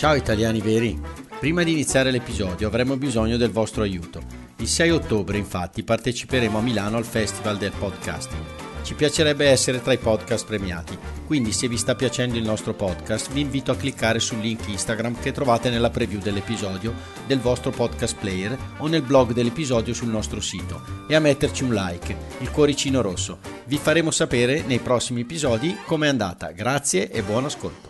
Ciao italiani veri! Prima di iniziare l'episodio avremo bisogno del vostro aiuto. Il 6 ottobre infatti parteciperemo a Milano al Festival del Podcasting. Ci piacerebbe essere tra i podcast premiati, quindi se vi sta piacendo il nostro podcast vi invito a cliccare sul link Instagram che trovate nella preview dell'episodio del vostro podcast player o nel blog dell'episodio sul nostro sito e a metterci un like, il cuoricino rosso. Vi faremo sapere nei prossimi episodi com'è andata. Grazie e buon ascolto.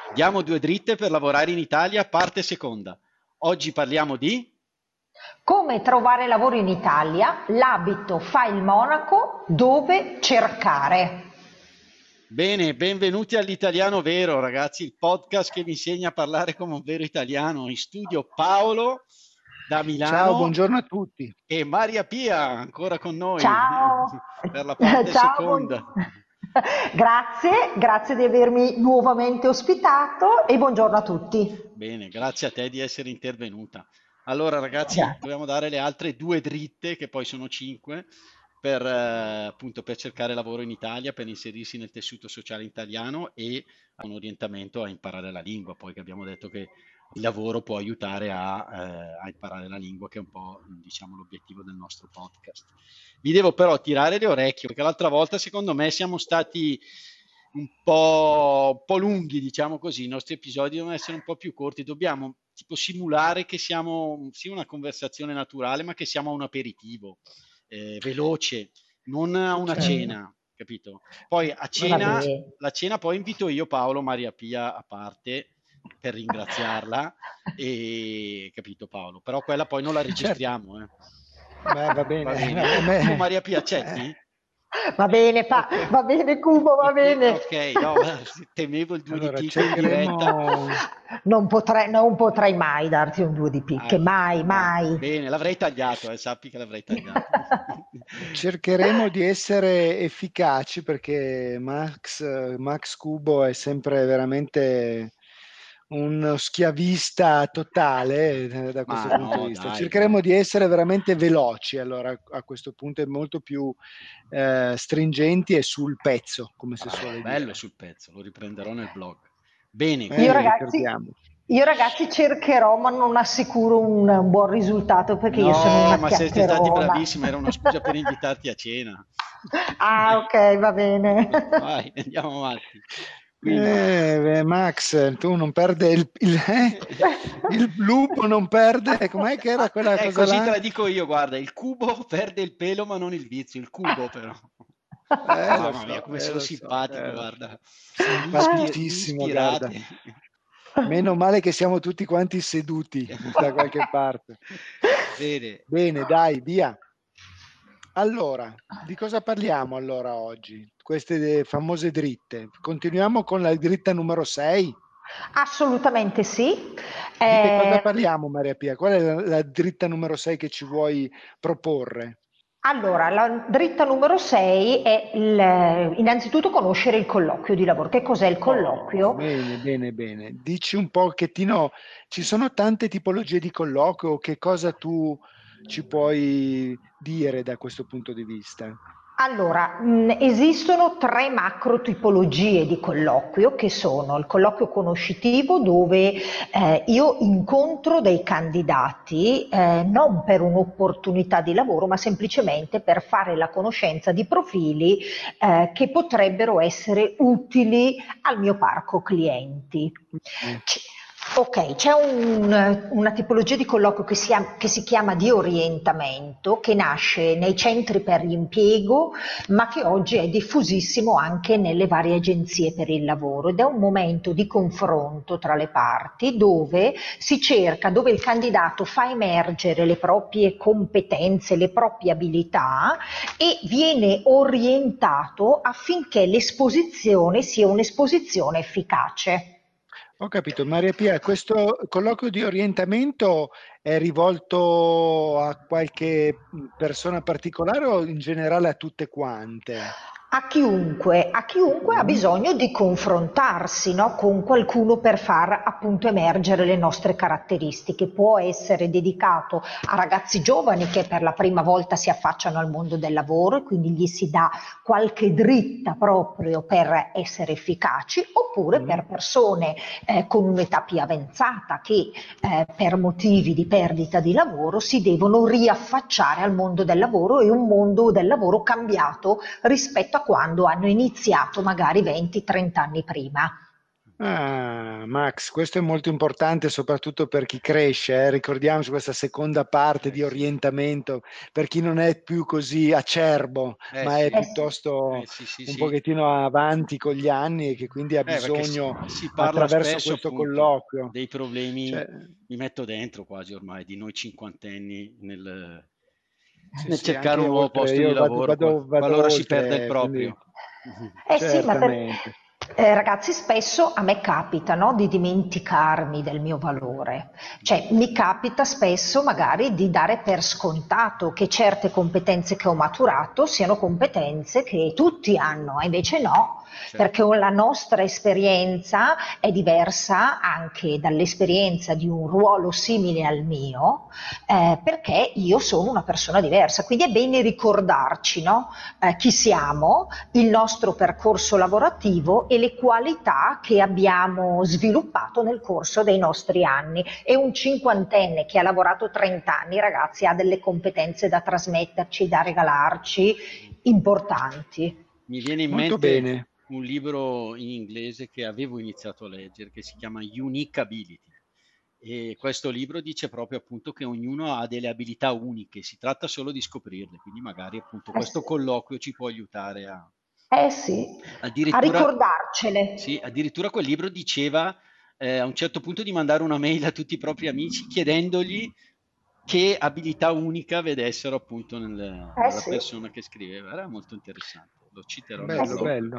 Diamo due dritte per lavorare in Italia, parte seconda. Oggi parliamo di... Come trovare lavoro in Italia, l'abito fa il monaco, dove cercare. Bene, benvenuti all'Italiano Vero, ragazzi, il podcast che vi insegna a parlare come un vero italiano. In studio Paolo da Milano. Ciao, buongiorno a tutti. E Maria Pia ancora con noi. Ciao. per la parte Ciao, seconda. buon- Grazie, grazie di avermi nuovamente ospitato e buongiorno a tutti. Bene, grazie a te di essere intervenuta. Allora, ragazzi, Grazie. dobbiamo dare le altre due dritte, che poi sono cinque, per, eh, appunto, per cercare lavoro in Italia, per inserirsi nel tessuto sociale italiano e un orientamento a imparare la lingua. Poi che abbiamo detto che il lavoro può aiutare a, eh, a imparare la lingua, che è un po', diciamo, l'obiettivo del nostro podcast. Vi devo però tirare le orecchie, perché l'altra volta, secondo me, siamo stati un po', un po' lunghi, diciamo così, i nostri episodi devono essere un po' più corti, dobbiamo tipo simulare che siamo, sì, una conversazione naturale, ma che siamo a un aperitivo, eh, veloce, non a una Certo. cena, capito? Poi a cena, la cena poi invito io Paolo Maria Pia a parte per ringraziarla, e capito Paolo? Però quella poi non la registriamo, eh. Beh, va bene. Va bene. Tu, Maria Pia accetti? Va bene, pa- va bene Cubo, va bene. Ok, no, temevo il 2 Allora, di picche in diretta. cercheremo... Non potrei, non potrei mai darti un due di picche, Ah, mai, ah, mai. Bene, l'avrei tagliato, eh, sappi che l'avrei tagliato. cercheremo di essere efficaci perché Max, Max Cubo è sempre veramente uno schiavista totale eh, da questo Ma punto no, di vista. dai, Cercheremo dai. di essere veramente veloci, allora a questo punto è molto più eh, stringenti e sul pezzo, come si Bravo, suole bello dire. sul pezzo, lo riprenderò nel blog. Bene, Eh, quindi- Io ragazzi, io ragazzi cercherò, ma non assicuro un, un buon risultato perché io sono no, una ma siete stati bravissimi, era una scusa per invitarti a cena. Ah, ok, va bene. Vai, andiamo avanti. Quindi, Eh, Max, tu non perde il, il, eh? il lupo non perde, com'è che era quella eh, cosa così là? te la dico io, guarda, il cubo perde il pelo ma non il vizio, il cubo però. Eh, Mamma so, mia, come eh, sono so, simpatico, eh, guarda. Simpaticissimo, Ispirati. Meno male che siamo tutti quanti seduti da qualche parte. Bene, Bene, dai, via. Allora, di cosa parliamo allora oggi? Queste famose dritte. Continuiamo con la dritta numero 6. Assolutamente sì. Di che cosa Eh, parliamo, Maria Pia? Qual è la, la dritta numero 6 che ci vuoi proporre? Allora, la dritta numero 6 è il- innanzitutto conoscere il colloquio di lavoro. Che cos'è il colloquio? Oh, bene, bene, bene. Dici un pochettino, ci sono tante tipologie di colloquio, che cosa tu ci puoi dire da questo punto di vista? Allora, mh, esistono tre macro tipologie di colloquio che sono il colloquio conoscitivo dove eh, io incontro dei candidati eh, non per un'opportunità di lavoro ma semplicemente per fare la conoscenza di profili eh, che potrebbero essere utili al mio parco clienti. C- Ok, c'è un- una tipologia di colloquio che si, che si chiama di orientamento, che nasce nei centri per l'impiego, ma che oggi è diffusissimo anche nelle varie agenzie per il lavoro ed è un momento di confronto tra le parti dove si cerca, dove il candidato fa emergere le proprie competenze, le proprie abilità e viene orientato affinché l'esposizione sia un'esposizione efficace. Ho capito, Maria Pia, questo colloquio di orientamento è rivolto a qualche persona particolare o in generale a tutte quante? A chiunque, a chiunque ha bisogno di confrontarsi no, con qualcuno per far appunto emergere le nostre caratteristiche. Può essere dedicato a ragazzi giovani che per la prima volta si affacciano al mondo del lavoro e quindi gli si dà qualche dritta proprio per essere efficaci, oppure mm. per persone eh, con un'età più avanzata che eh, per motivi di perdita di lavoro si devono riaffacciare al mondo del lavoro e un mondo del lavoro cambiato rispetto a quando hanno iniziato magari 20-30 anni prima. Ah, Max, questo è molto importante soprattutto per chi cresce, eh? ricordiamoci questa seconda parte di orientamento, per chi non è più così acerbo, eh, ma sì. è piuttosto eh, sì, sì, un pochettino avanti con gli anni e che quindi ha eh, bisogno, si, si attraverso questo appunto, colloquio. Dei problemi, cioè, mi metto dentro quasi ormai, di noi cinquantenni nel, sì, nel sì, cercare un nuovo posto di lavoro, vado, vado, allora si perde il proprio. Quindi... Eh sì, ma per, eh, ragazzi, spesso a me capita no, di dimenticarmi del mio valore, cioè mi capita spesso magari di dare per scontato che certe competenze che ho maturato siano competenze che tutti hanno, e invece no, certo. perché la nostra esperienza è diversa anche dall'esperienza di un ruolo simile al mio, eh, perché io sono una persona diversa. Quindi è bene ricordarci no? eh, chi siamo, il nostro percorso lavorativo e le qualità che abbiamo sviluppato nel corso dei nostri anni. E un cinquantenne che ha lavorato 30 anni, ragazzi, ha delle competenze da trasmetterci, da regalarci importanti. Mi viene in Molto mente bene un libro in inglese che avevo iniziato a leggere che si chiama Unique Ability. E questo libro dice proprio appunto che ognuno ha delle abilità uniche, si tratta solo di scoprirle, quindi magari appunto eh questo colloquio ci può aiutare a, eh sì, a ricordarcele. Sì, addirittura quel libro diceva eh, a un certo punto di mandare una mail a tutti i propri amici chiedendogli che abilità unica vedessero appunto nel, eh nella sì. persona che scriveva. Era molto interessante, lo citerò. Bello, bello.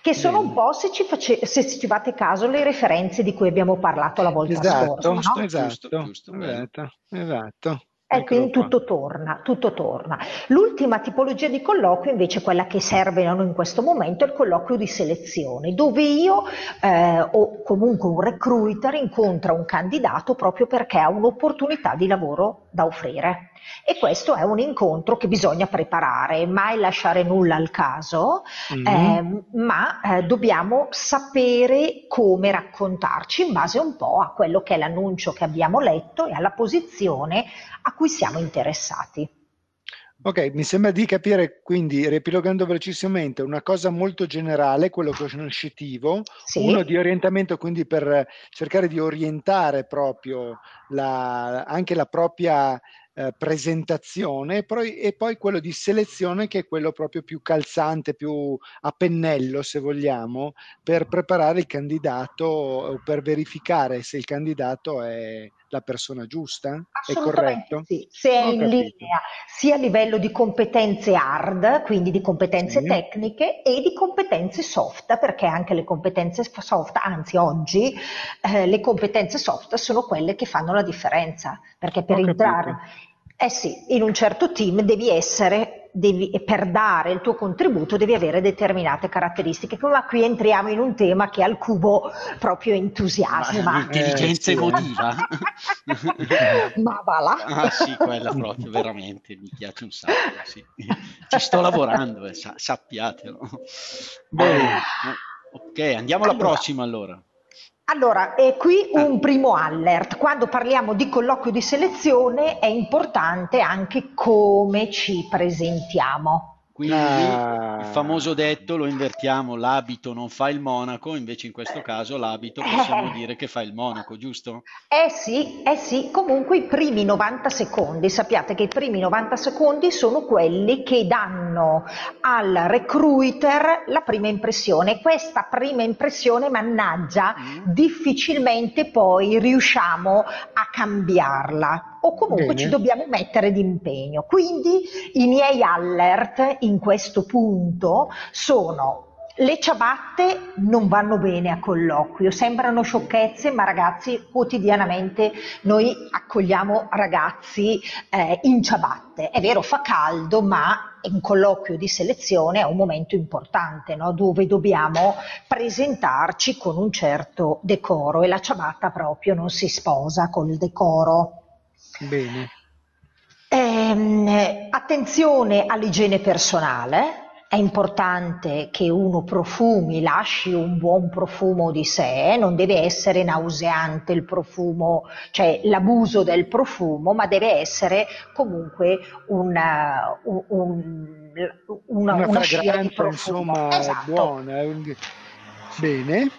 Che sono un po', se ci, face- se ci fate caso, le referenze di cui abbiamo parlato la volta esatto, scorsa. No? Esatto, giusto, giusto, esatto, esatto. E quindi tutto torna, tutto torna. L'ultima tipologia di colloquio invece quella che serve in questo momento è il colloquio di selezione, dove io eh, o comunque un recruiter incontra un candidato proprio perché ha un'opportunità di lavoro da offrire. E questo è un incontro che bisogna preparare, mai lasciare nulla al caso, mm-hmm. eh, ma eh, dobbiamo sapere come raccontarci in base un po' a quello che è l'annuncio che abbiamo letto e alla posizione a cui siamo interessati. Ok, mi sembra di capire quindi, riepilogando velocissimamente, una cosa molto generale, quello conoscitivo, sì. uno di orientamento quindi per cercare di orientare proprio la, anche la propria eh, presentazione poi, e poi quello di selezione che è quello proprio più calzante, più a pennello se vogliamo, per preparare il candidato o per verificare se il candidato è la persona giusta? È corretto? Sì, se è Ho in capito. linea sia a livello di competenze hard, quindi di competenze sì. tecniche, e di competenze soft, perché anche le competenze soft, anzi oggi eh, le competenze soft sono quelle che fanno la differenza, perché per Ho entrare... Capito eh sì, in un certo team devi essere, devi, per dare il tuo contributo devi avere determinate caratteristiche, ma qui entriamo in un tema che al cubo proprio entusiasma. L'intelligenza eh, emotiva? ma va là. Ah sì, quella proprio, veramente, mi piace un sacco, sì. Ci sto lavorando, eh, sa- sappiatelo. Bene. Ok, andiamo alla allora. prossima allora. Allora, e qui un ah. primo alert. Quando parliamo di colloquio di selezione è importante anche come ci presentiamo. Quindi ah. il famoso detto lo invertiamo, l'abito non fa il monaco, invece in questo caso l'abito possiamo eh. dire che fa il monaco, giusto? Eh sì, eh sì, comunque i primi 90 secondi, sappiate che i primi 90 secondi sono quelli che danno al recruiter la prima impressione. Questa prima impressione, mannaggia, mm. difficilmente poi riusciamo a cambiarla o comunque Bene. ci dobbiamo mettere d'impegno. Quindi i miei alert in questo punto sono le ciabatte non vanno bene a colloquio, sembrano sciocchezze, ma ragazzi quotidianamente noi accogliamo ragazzi eh, in ciabatte. È vero, fa caldo, ma un colloquio di selezione è un momento importante, no? dove dobbiamo presentarci con un certo decoro e la ciabatta proprio non si sposa col decoro. Bene. Eh, attenzione all'igiene personale, è importante che uno profumi, lasci un buon profumo di sé, non deve essere nauseante il profumo, cioè l'abuso del profumo, ma deve essere comunque una, un, un, una, una, una fragranza insomma esatto. buona. Bene.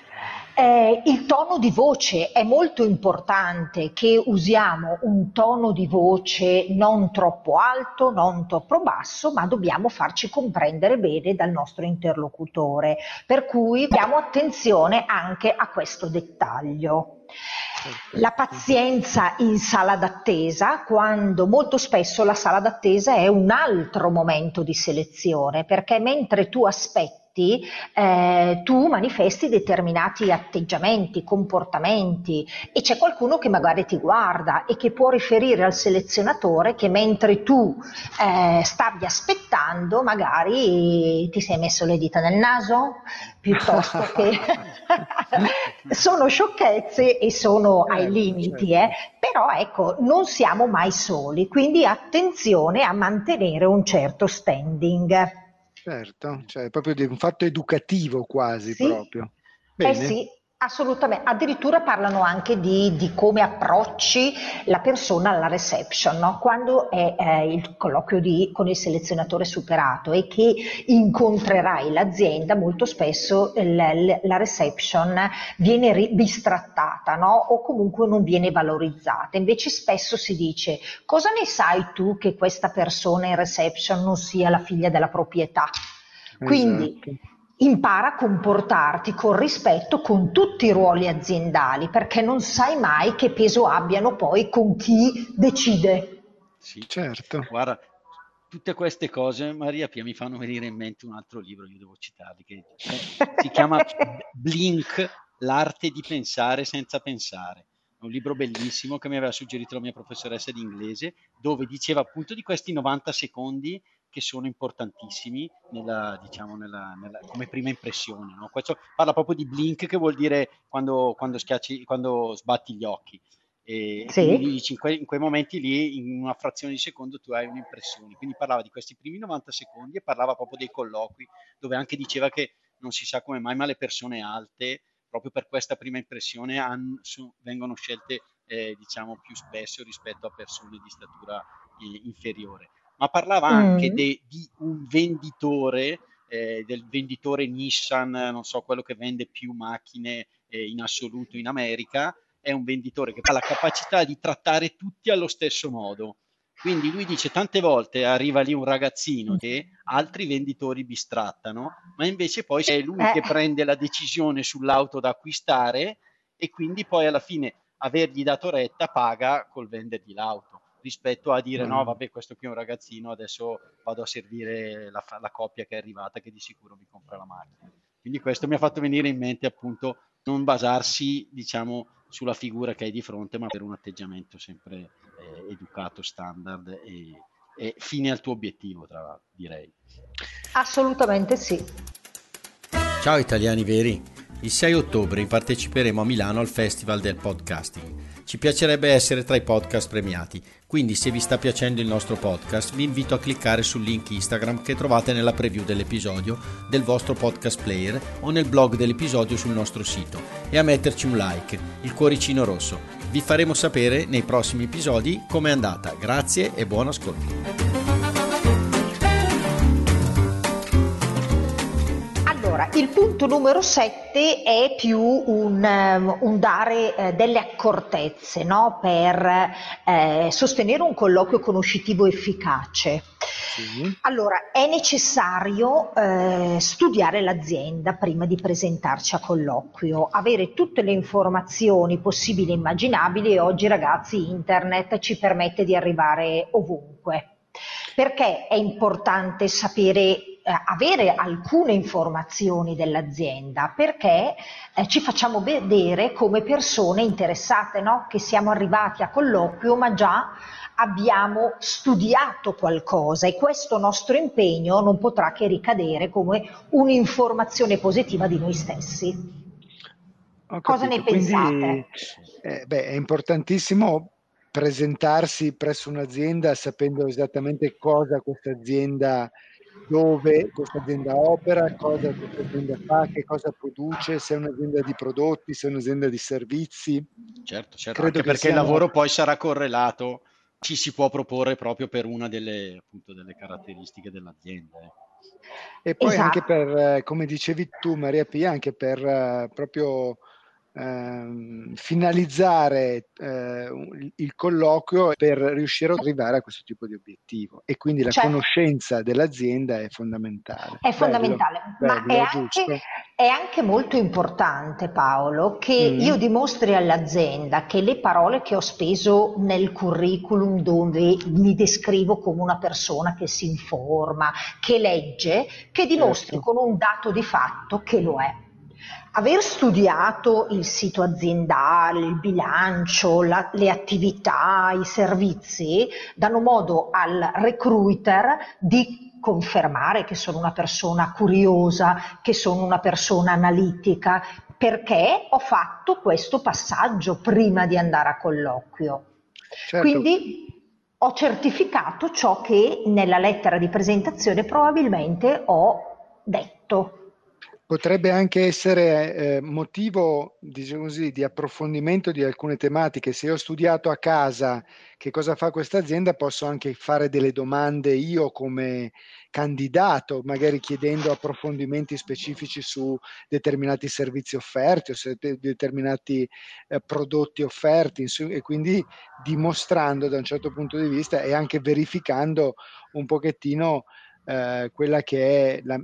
Eh, il tono di voce è molto importante che usiamo un tono di voce non troppo alto, non troppo basso, ma dobbiamo farci comprendere bene dal nostro interlocutore. Per cui diamo attenzione anche a questo dettaglio. La pazienza in sala d'attesa, quando molto spesso la sala d'attesa è un altro momento di selezione, perché mentre tu aspetti eh, tu manifesti determinati atteggiamenti, comportamenti e c'è qualcuno che magari ti guarda e che può riferire al selezionatore che mentre tu eh, stavi aspettando magari ti sei messo le dita nel naso piuttosto che sono sciocchezze e sono ai certo, limiti, certo. eh? però ecco non siamo mai soli, quindi attenzione a mantenere un certo standing. Certo, cioè proprio un fatto educativo quasi sì. proprio. Bene. Eh sì, Assolutamente, addirittura parlano anche di, di, come approcci la persona alla reception, no? quando è eh, il colloquio di, con il selezionatore superato e che incontrerai l'azienda, molto spesso il, la reception viene bistrattata no? o comunque non viene valorizzata. Invece spesso si dice cosa ne sai tu che questa persona in reception non sia la figlia della proprietà? Quindi esatto impara a comportarti con rispetto con tutti i ruoli aziendali, perché non sai mai che peso abbiano poi con chi decide. Sì, certo. Guarda, tutte queste cose, Maria Pia, mi fanno venire in mente un altro libro, io devo citarli, che si chiama Blink, l'arte di pensare senza pensare. È un libro bellissimo che mi aveva suggerito la mia professoressa di inglese, dove diceva appunto di questi 90 secondi che sono importantissimi nella, diciamo, nella, nella, come prima impressione. No? Questo parla proprio di blink, che vuol dire quando, quando, schiacci, quando sbatti gli occhi. E, sì. dici, in, que, in, quei momenti lì, in una frazione di secondo, tu hai un'impressione. Quindi parlava di questi primi 90 secondi e parlava proprio dei colloqui, dove anche diceva che non si sa come mai, ma le persone alte, proprio per questa prima impressione, hanno, su, vengono scelte eh, diciamo più spesso rispetto a persone di statura eh, inferiore ma parlava anche mm. de, di un venditore, eh, del venditore Nissan, non so, quello che vende più macchine eh, in assoluto in America, è un venditore che ha la capacità di trattare tutti allo stesso modo. Quindi lui dice tante volte arriva lì un ragazzino che altri venditori bistrattano, ma invece poi è lui che eh. prende la decisione sull'auto da acquistare e quindi poi alla fine avergli dato retta paga col vendergli l'auto rispetto a dire mm. no, vabbè, questo qui è un ragazzino, adesso vado a servire la, la, coppia che è arrivata che di sicuro mi compra la macchina. Quindi questo mi ha fatto venire in mente appunto non basarsi, diciamo, sulla figura che hai di fronte, ma per un atteggiamento sempre eh, educato, standard e, e fine al tuo obiettivo, tra l'altro, direi. Assolutamente sì. Ciao italiani veri, il 6 ottobre parteciperemo a Milano al Festival del Podcasting ci piacerebbe essere tra i podcast premiati, quindi se vi sta piacendo il nostro podcast vi invito a cliccare sul link Instagram che trovate nella preview dell'episodio del vostro podcast player o nel blog dell'episodio sul nostro sito e a metterci un like, il cuoricino rosso. Vi faremo sapere nei prossimi episodi com'è andata. Grazie e buon ascolto. Il punto numero 7 è più un, um, un dare eh, delle accortezze no? per eh, sostenere un colloquio conoscitivo efficace. Sì. Allora, è necessario eh, studiare l'azienda prima di presentarci a colloquio, avere tutte le informazioni possibili e immaginabili e oggi ragazzi internet ci permette di arrivare ovunque. Perché è importante sapere avere alcune informazioni dell'azienda perché eh, ci facciamo vedere come persone interessate, no? che siamo arrivati a colloquio ma già abbiamo studiato qualcosa e questo nostro impegno non potrà che ricadere come un'informazione positiva di noi stessi. Cosa ne pensate? Quindi, eh, beh, è importantissimo presentarsi presso un'azienda sapendo esattamente cosa questa azienda dove questa azienda opera, cosa questa azienda fa, che cosa produce, se è un'azienda di prodotti, se è un'azienda di servizi. Certo, certo, Credo anche perché siamo... il lavoro poi sarà correlato, ci si può proporre proprio per una delle, appunto, delle caratteristiche dell'azienda. Eh. E poi esatto. anche per, eh, come dicevi tu Maria Pia, anche per uh, proprio Ehm, finalizzare eh, il colloquio per riuscire ad arrivare a questo tipo di obiettivo e quindi la certo. conoscenza dell'azienda è fondamentale. È fondamentale, bello, ma bello, è, anche, è, anche, molto importante Paolo che mm. io dimostri all'azienda che le parole che ho speso nel curriculum dove mi descrivo come una persona che si informa, che legge, che dimostri certo. con un dato di fatto che lo è aver studiato il sito aziendale, il bilancio, la, le attività, i servizi, danno modo al recruiter di confermare che sono una persona curiosa, che sono una persona analitica, perché ho fatto questo passaggio prima di andare a colloquio. Certo. Quindi ho certificato ciò che nella lettera di presentazione probabilmente ho detto. Potrebbe anche essere eh, motivo diciamo così, di approfondimento di alcune tematiche. Se ho studiato a casa che cosa fa questa azienda, posso anche fare delle domande io come candidato, magari chiedendo approfondimenti specifici su determinati servizi offerti o de- determinati eh, prodotti offerti e quindi dimostrando da un certo punto di vista e anche verificando un pochettino eh, quella che è la,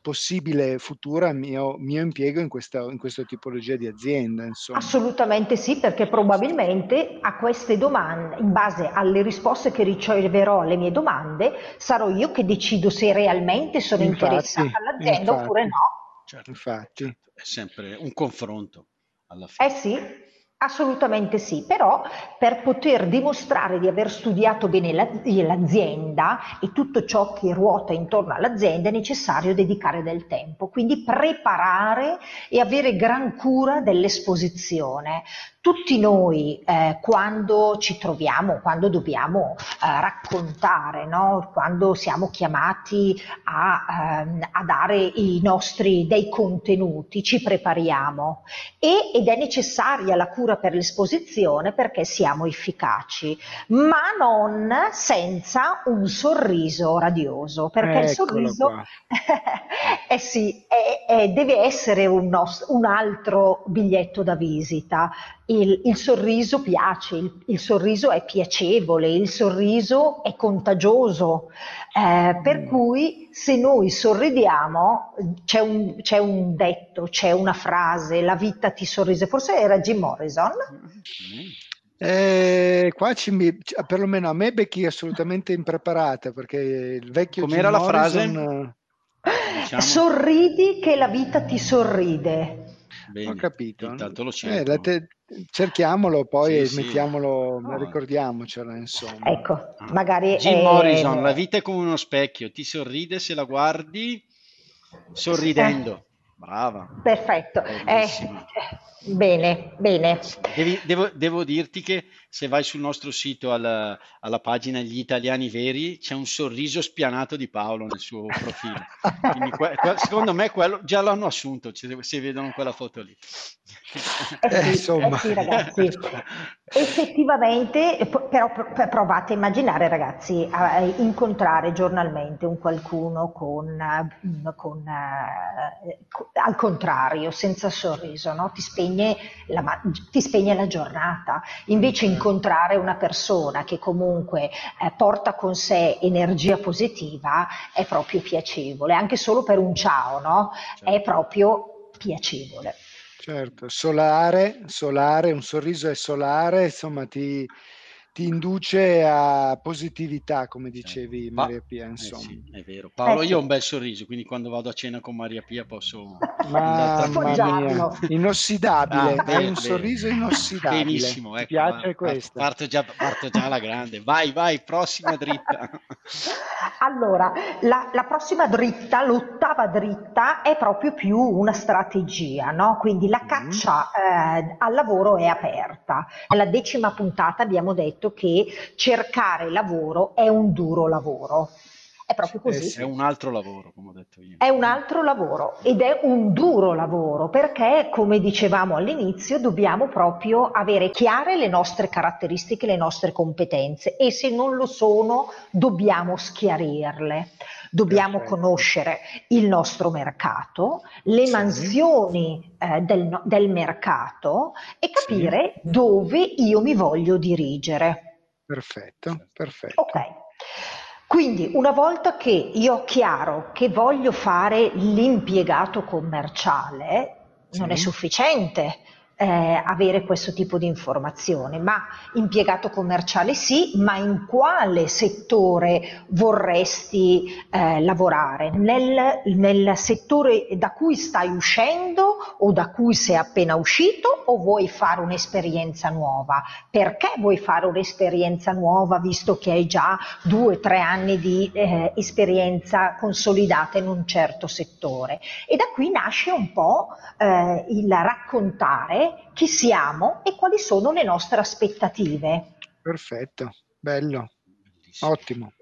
possibile futura mio, mio impiego in questa, in questa tipologia di azienda. Insomma. Assolutamente sì, perché probabilmente a queste domande, in base alle risposte che riceverò alle mie domande, sarò io che decido se realmente sono infatti, interessata all'azienda infatti, oppure no. Certo, infatti. Certo, è sempre un confronto alla fine. Eh sì, Assolutamente sì, però per poter dimostrare di aver studiato bene l'azienda e tutto ciò che ruota intorno all'azienda è necessario dedicare del tempo, quindi preparare e avere gran cura dell'esposizione tutti noi eh, quando ci troviamo, quando dobbiamo eh, raccontare, no? quando siamo chiamati a, ehm, a, dare i nostri dei contenuti, ci prepariamo. E, ed è necessaria la cura per l'esposizione perché siamo efficaci, ma non senza un sorriso radioso, perché Eccolo il sorriso eh sì, è, è, deve essere un, nostro, un altro biglietto da visita il, il sorriso piace, il, il, sorriso è piacevole, il sorriso è contagioso, eh, per mm. cui se noi sorridiamo c'è un, c'è un, detto, c'è una frase, la vita ti sorrise, forse era Jim Morrison. Eh, qua ci, perlomeno a me becchi assolutamente impreparata perché il vecchio Com'era Jim la Morrison, frase? Diciamo. Sorridi che la vita ti sorride. Bene, Ho capito. Intanto lo cerco. Eh, te, cerchiamolo poi sì, mettiamolo, sì. no. ricordiamocelo insomma. Ecco, ah. magari... Jim è... Morrison, la vita è come uno specchio, ti sorride se la guardi sorridendo. Brava. Perfetto. Eh, bene, bene. Devi, devo, devo, dirti che se vai sul nostro sito alla, alla, pagina Gli Italiani Veri c'è un sorriso spianato di Paolo nel suo profilo. Quindi, que, secondo me quello, già l'hanno assunto, se vedono quella foto lì. Eh sì, insomma. Eh sì, ragazzi. Effettivamente, però provate a immaginare, ragazzi, a incontrare giornalmente un qualcuno con, mm, con, eh, al contrario, senza sorriso, no? ti, spegne la, ti, spegne la, giornata. Invece incontrare una persona che comunque eh, porta con sé energia positiva è proprio piacevole, anche solo per un ciao, no? È certo. proprio piacevole. Certo, solare, solare, un sorriso è solare, insomma ti, ti induce a positività, come dicevi certo. Maria Pia, insomma. Eh sì, è vero. Paolo, eh io ho un bel sorriso, quindi quando vado a cena con Maria Pia posso... Mamma mia, inossidabile, ah, bene, hai un bene. sorriso inossidabile. Benissimo, ecco, Ti piace questo? Parto già, parto già alla grande. Vai, vai, prossima dritta. allora, la, la, prossima dritta, l'ottava dritta, è proprio più una strategia, no? Quindi la mm. caccia mm. eh, al lavoro è aperta. Nella decima puntata abbiamo detto detto che cercare lavoro è un duro lavoro. È proprio così. È un altro lavoro, come ho detto io. È un altro lavoro ed è un duro lavoro perché, come dicevamo all'inizio, dobbiamo proprio avere chiare le nostre caratteristiche, le nostre competenze e se non lo sono dobbiamo schiarirle. Dobbiamo conoscere il nostro mercato, le mansioni eh, del, del, mercato e capire sì. dove io mi voglio dirigere. Perfetto, perfetto. Ok. Quindi una volta che io ho chiaro che voglio fare l'impiegato commerciale, sì. non è sufficiente eh, avere questo tipo di informazione, ma impiegato commerciale sì, ma in quale settore vorresti eh, lavorare? Nel, nel, settore da cui stai uscendo o da cui sei appena uscito o vuoi fare un'esperienza nuova? Perché vuoi fare un'esperienza nuova visto che hai già due o tre anni di eh, esperienza consolidata in un certo settore? E da qui nasce un po' eh, il raccontare chi siamo e quali sono le nostre aspettative. Perfetto, bello, Bellissimo. ottimo.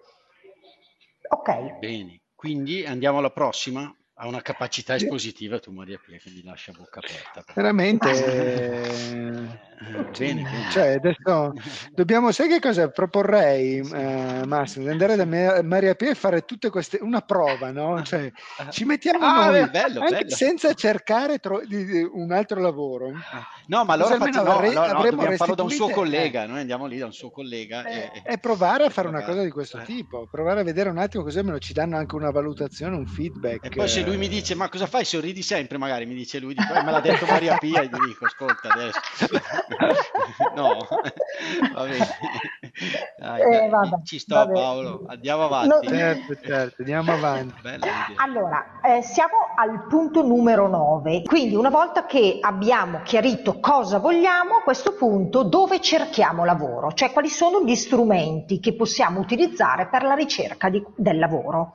Ok. Bene, quindi andiamo alla prossima ha una capacità espositiva tu Maria Pia che mi lascia bocca aperta. Veramente. Eh, bene, bene. Cioè, adesso dobbiamo, sai che cosa proporrei, eh, Massimo? Di andare da Maria Pia e fare tutte queste, una prova, no? Cioè, ci mettiamo ah, noi, bello, anche bello. senza cercare tro- di, di un altro lavoro. Ah, no, ma allora facciamo, no, no, no, dobbiamo farlo da un suo collega, noi andiamo lì da un suo collega. Eh, e, e, provare a fare una cosa di questo eh. tipo, provare a vedere un attimo così almeno ci danno anche una valutazione, un feedback. E poi se lui mi dice ma cosa fai? Sorridi sempre magari mi dice lui dico, eh, me l'ha detto Maria Pia e gli dico ascolta adesso no va bene. Dai, eh, vabbè, ci sto vabbè. Paolo andiamo avanti. No, certo certo andiamo avanti. Allora eh, siamo al punto numero 9 quindi una volta che abbiamo chiarito cosa vogliamo a questo punto dove cerchiamo lavoro? Cioè quali sono gli strumenti che possiamo utilizzare per la ricerca di, del lavoro?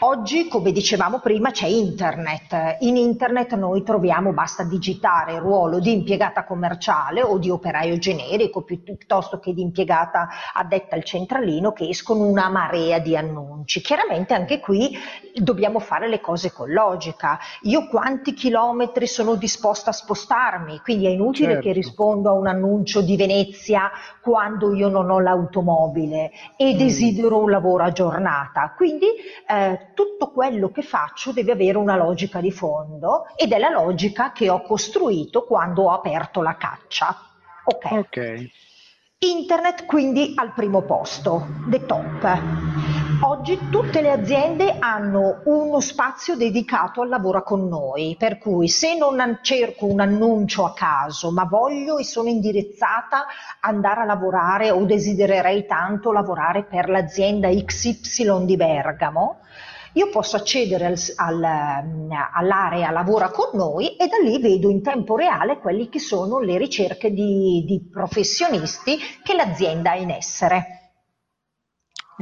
Oggi come dicevamo prima c'è internet. In internet noi troviamo, basta digitare il ruolo di impiegata commerciale o di operaio generico piuttosto che di impiegata addetta al centralino che escono una marea di annunci. Chiaramente anche qui dobbiamo fare le cose con logica. Io quanti chilometri sono disposta a spostarmi? Quindi è inutile certo. che rispondo a un annuncio di Venezia quando io non ho l'automobile e mm. desidero un lavoro a giornata. Quindi eh, tutto quello che faccio deve avere una logica di fondo ed è la logica che ho costruito quando ho aperto la caccia. Ok. okay. Internet quindi al primo posto, the top. Oggi tutte le aziende hanno uno spazio dedicato al lavoro con noi, per cui se non cerco un annuncio a caso, ma voglio e sono indirizzata ad andare a lavorare o desidererei tanto lavorare per l'azienda XY di Bergamo, io posso accedere al, al, all'area lavora con noi e da lì vedo in tempo reale quelle che sono le ricerche di, di professionisti che l'azienda ha in essere.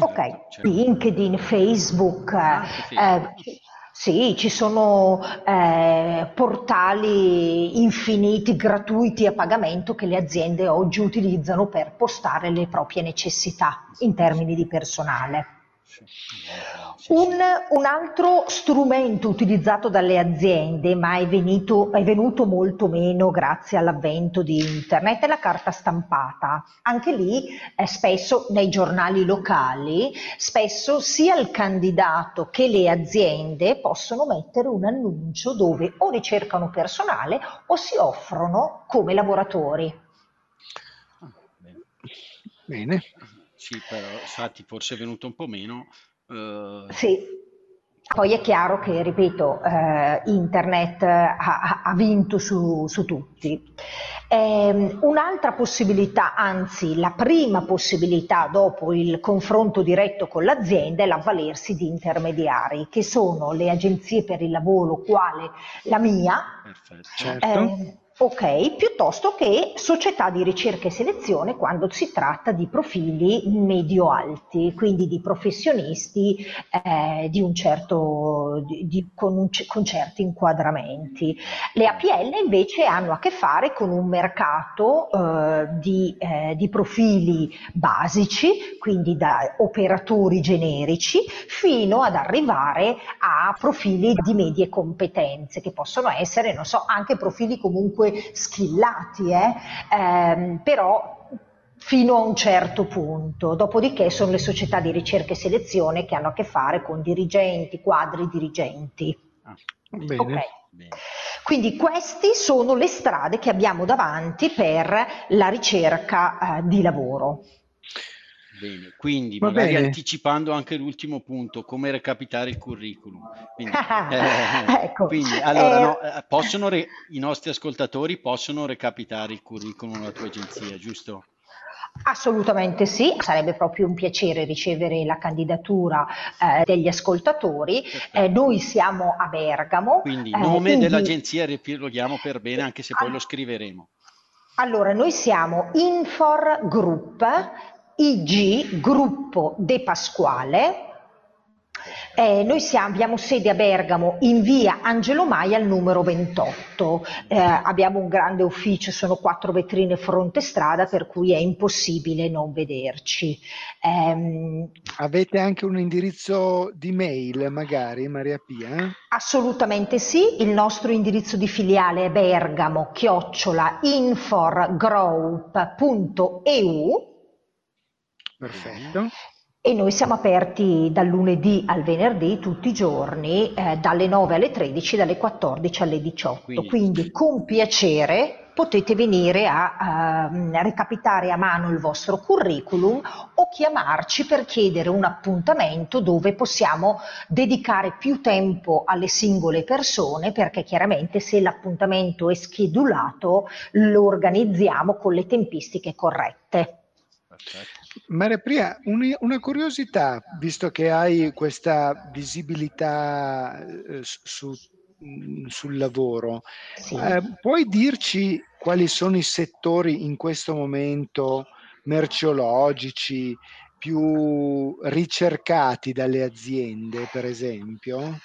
Ok, certo. LinkedIn, Facebook, ah, eh, sì, ci sono eh, portali infiniti, gratuiti a pagamento che le aziende oggi utilizzano per postare le proprie necessità in termini di personale. Un, un, altro strumento utilizzato dalle aziende, ma è venuto, è venuto, molto meno grazie all'avvento di internet, è la carta stampata. Anche lì, eh, spesso nei giornali locali, spesso sia il candidato che le aziende possono mettere un annuncio dove o ricercano personale o si offrono come lavoratori. Bene. Sì, però infatti forse è venuto un po' meno Uh... Sì, poi è chiaro che, ripeto, eh, internet ha, ha vinto su, su, tutti. Eh, un'altra possibilità, anzi la prima possibilità dopo il confronto diretto con l'azienda è l'avvalersi di intermediari, che sono le agenzie per il lavoro quale la mia. Perfetto. Certo. Eh, Ok, piuttosto che società di ricerca e selezione quando si tratta di profili medio-alti, quindi di professionisti eh, di un certo, di, di, con, un, con, certi inquadramenti. Le APL invece hanno a che fare con un mercato eh, di, eh, di profili basici, quindi da operatori generici, fino ad arrivare a profili di medie competenze, che possono essere, non so, anche profili comunque comunque skillati, eh? ehm, però fino a un certo punto, dopodiché sono le società di ricerca e selezione che hanno a che fare con dirigenti, quadri dirigenti. Ah, bene. Okay. Quindi queste sono le strade che abbiamo davanti per la ricerca eh, di lavoro. Bene, quindi Va magari bene. anticipando anche l'ultimo punto, come recapitare il curriculum. Quindi, eh, ecco. quindi allora, eh, no, eh, possono re- i nostri ascoltatori possono recapitare il curriculum della tua agenzia, giusto? Assolutamente sì, sarebbe proprio un piacere ricevere la candidatura eh, degli ascoltatori. Eh, noi siamo a Bergamo. Quindi eh, nome quindi... dell'agenzia riepiloghiamo per bene, anche se poi lo scriveremo. Allora, noi siamo Infor Group, IG Gruppo De Pasquale. Eh, noi siamo, abbiamo sede a Bergamo in via Angelo Maia al numero 28. Eh, abbiamo un grande ufficio, sono quattro vetrine fronte strada, per cui è impossibile non vederci. Eh, Avete anche un indirizzo di mail, magari, Maria Pia? Assolutamente sì, il nostro indirizzo di filiale è bergamo chiocciola inforgrowup.eu Perfetto. E noi siamo aperti dal lunedì al venerdì tutti i giorni, eh, dalle 9 alle 13, dalle 14 alle 18. Quindi, Quindi con piacere potete venire a uh, recapitare a mano il vostro curriculum o chiamarci per chiedere un appuntamento dove possiamo dedicare più tempo alle singole persone perché chiaramente se l'appuntamento è schedulato lo organizziamo con le tempistiche corrette. Perfetto. Maria Pria, un, una curiosità, visto che hai questa visibilità eh, su, mm, sul lavoro, sì. eh, puoi dirci quali sono i settori in questo momento merceologici più ricercati dalle aziende, per esempio?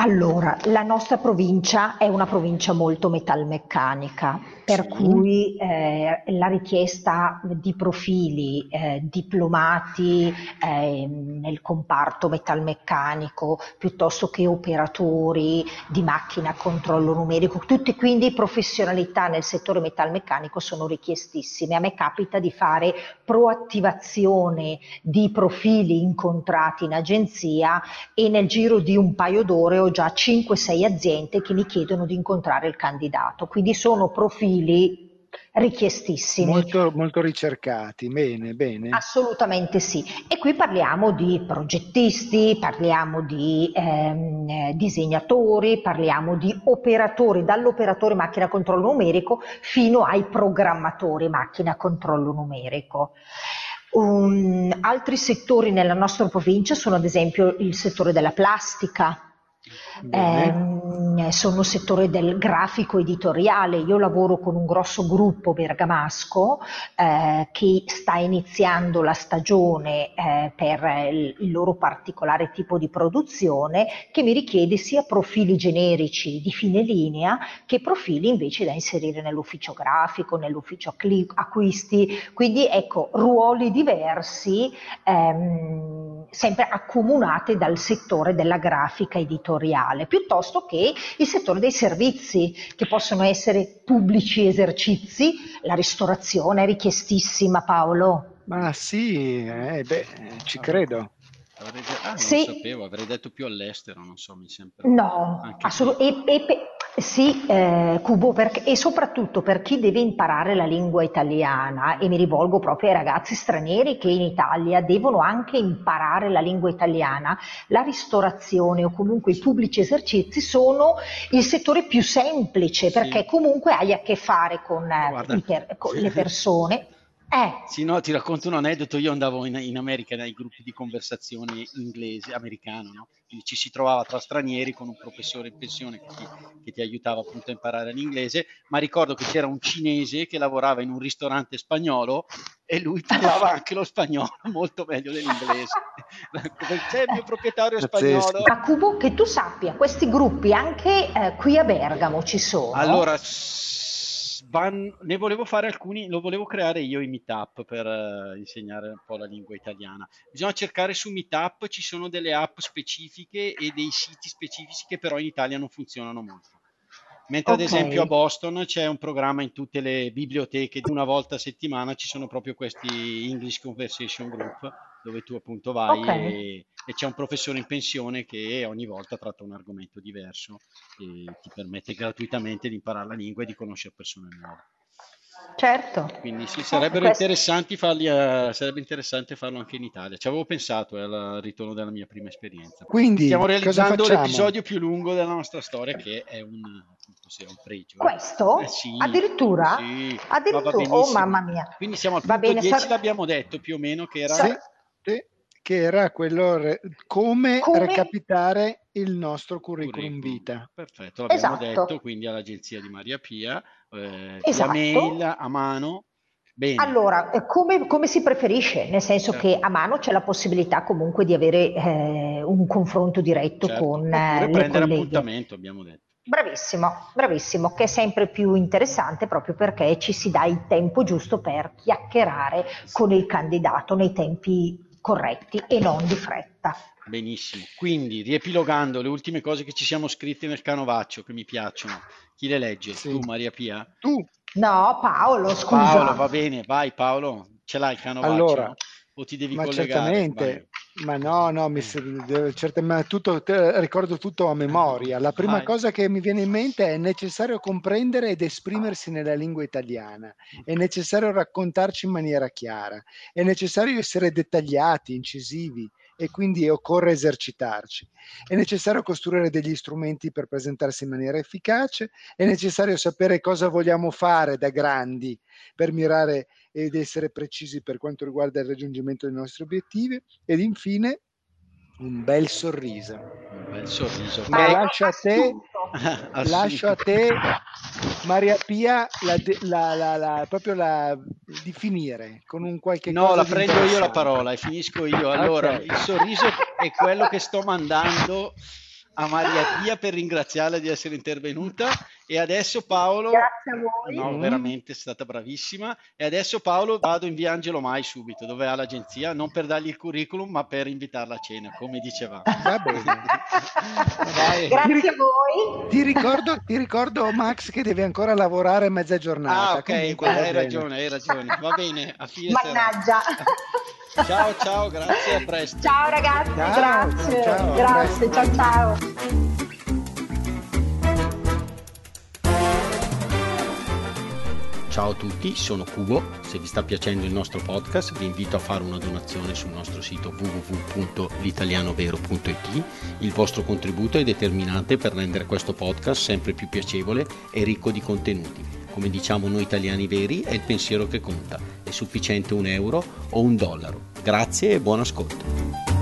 Allora, la nostra provincia è una provincia molto metalmeccanica, per sì. cui eh, la richiesta di profili eh, diplomati eh, nel comparto metalmeccanico piuttosto che operatori di macchina a controllo numerico, tutte quindi professionalità nel settore metalmeccanico sono richiestissime. A me capita di fare proattivazione di profili incontrati in agenzia e nel giro di un paio d'ore ho già 5-6 aziende che mi chiedono di incontrare il candidato, quindi sono profili richiestissimi. Molto, molto ricercati, bene, bene. Assolutamente sì. E qui parliamo di progettisti, parliamo di ehm, disegnatori, parliamo di operatori, dall'operatore macchina a controllo numerico fino ai programmatori macchina a controllo numerico. Um, altri settori nella nostra provincia sono ad esempio il settore della plastica, eh, sono settore del grafico editoriale, io lavoro con un grosso gruppo bergamasco eh, che sta iniziando la stagione eh, per il, loro particolare tipo di produzione che mi richiede sia profili generici di fine linea che profili invece da inserire nell'ufficio grafico, nell'ufficio acquisti, quindi ecco ruoli diversi ehm, sempre accomunati dal settore della grafica editoriale piuttosto che il settore dei servizi, che possono essere pubblici esercizi. La ristorazione è richiestissima, Paolo. Ma sì, eh, beh, ci credo. ah, non sì. sapevo, avrei detto più all'estero, non so, mi sembra. No, assolutamente. Sì, eh, Cubo, perché, e soprattutto per chi deve imparare la lingua italiana, e mi rivolgo proprio ai ragazzi stranieri che in Italia devono anche imparare la lingua italiana, la ristorazione o comunque i pubblici esercizi sono il settore più semplice perché sì. comunque hai a che fare con, eh, per, con le persone. Eh. Sì, no, ti racconto un aneddoto. Io andavo in, in America nei gruppi di conversazione inglese, americano, no? Quindi ci si trovava tra stranieri con un professore in pensione che ti, che ti, aiutava appunto a imparare l'inglese, ma ricordo che c'era un cinese che lavorava in un ristorante spagnolo e lui parlava anche lo spagnolo molto meglio dell'inglese. C'è il mio proprietario spagnolo. A Cubo, che tu sappia, questi gruppi anche eh, qui a Bergamo ci sono? Allora, Van, ne volevo fare alcuni, lo volevo creare io in Meetup per uh, insegnare un po' la lingua italiana. Bisogna cercare su Meetup, ci sono delle app specifiche e dei siti specifici che però in Italia non funzionano molto. Mentre okay. ad esempio a Boston c'è un programma in tutte le biblioteche, una volta a settimana ci sono proprio questi English Conversation Group dove tu appunto vai okay. e, e, c'è un professore in pensione che ogni volta tratta un argomento diverso e ti permette gratuitamente di imparare la lingua e di conoscere persone nuove. Certo. Quindi sì, sarebbero questo... interessanti farli a, sarebbe interessante farlo anche in Italia. Ci avevo pensato eh, al ritorno della mia prima esperienza. Quindi stiamo realizzando l'episodio più lungo della nostra storia che è un, è un pregio. Questo? Eh, sì, Addirittura? Sì, Addirittura? Oh mamma mia. Quindi siamo al punto bene, 10 sar... l'abbiamo detto più o meno che era... Sì che era quello re- come, come, recapitare il nostro curriculum, curriculum. vita. Perfetto, l'abbiamo esatto. detto quindi all'agenzia di Maria Pia, eh, esatto. mail, a mano. Bene. Allora, eh, come, come, si preferisce? Nel senso certo. che a mano c'è la possibilità comunque di avere eh, un confronto diretto certo. con eh, le prendere colleghe. appuntamento, abbiamo detto. Bravissimo, bravissimo, che è sempre più interessante proprio perché ci si dà il tempo giusto per chiacchierare con il candidato nei tempi corretti e non di fretta. Benissimo, quindi riepilogando le ultime cose che ci siamo scritte nel canovaccio che mi piacciono, chi le legge? Sì. Tu Maria Pia? Tu? No, Paolo, scusa. Paolo, va bene, vai Paolo, ce l'hai il canovaccio? Allora, o ti devi ma collegare? Certamente, vai. Ma no, no, mi, certamente, tutto, ricordo tutto a memoria. La prima Vai. cosa che mi viene in mente è necessario comprendere ed esprimersi nella lingua italiana, è necessario raccontarci in maniera chiara, è necessario essere dettagliati, incisivi e quindi occorre esercitarci. È necessario costruire degli strumenti per presentarsi in maniera efficace, è necessario sapere cosa vogliamo fare da grandi per mirare ed essere precisi per quanto riguarda il raggiungimento dei nostri obiettivi ed infine un bel sorriso. Un bel sorriso. Ma lascio a te, lascio a te, Maria Pia, la, la, la, la, proprio la di finire con un qualche no, cosa. No, la prendo io la parola e finisco io. Allora, okay. il sorriso è quello che sto mandando a Maria Pia per ringraziarla di essere intervenuta. E adesso Paolo grazie a voi. No, veramente è stata bravissima. E adesso Paolo vado in via Angelo Mai subito dove ha l'agenzia non per dargli il curriculum ma per invitarla a cena come diceva. Va bene. Grazie a voi. ti ricordo, ti ricordo Max che deve ancora lavorare mezza giornata ah ok hai ragione hai ragione. Va bene a fine mannaggia Ciao, ciao, grazie, a presto. Ciao ragazzi, ciao, grazie, ciao, grazie, ciao, ciao. Ciao a tutti, sono Cubo. Se vi sta piacendo il nostro podcast, vi invito a fare una donazione sul nostro sito www.litalianovero.it. Il vostro contributo è determinante per rendere questo podcast sempre più piacevole e ricco di contenuti come diciamo noi italiani veri, è il pensiero che conta. È sufficiente un euro o un dollaro. Grazie e buon ascolto.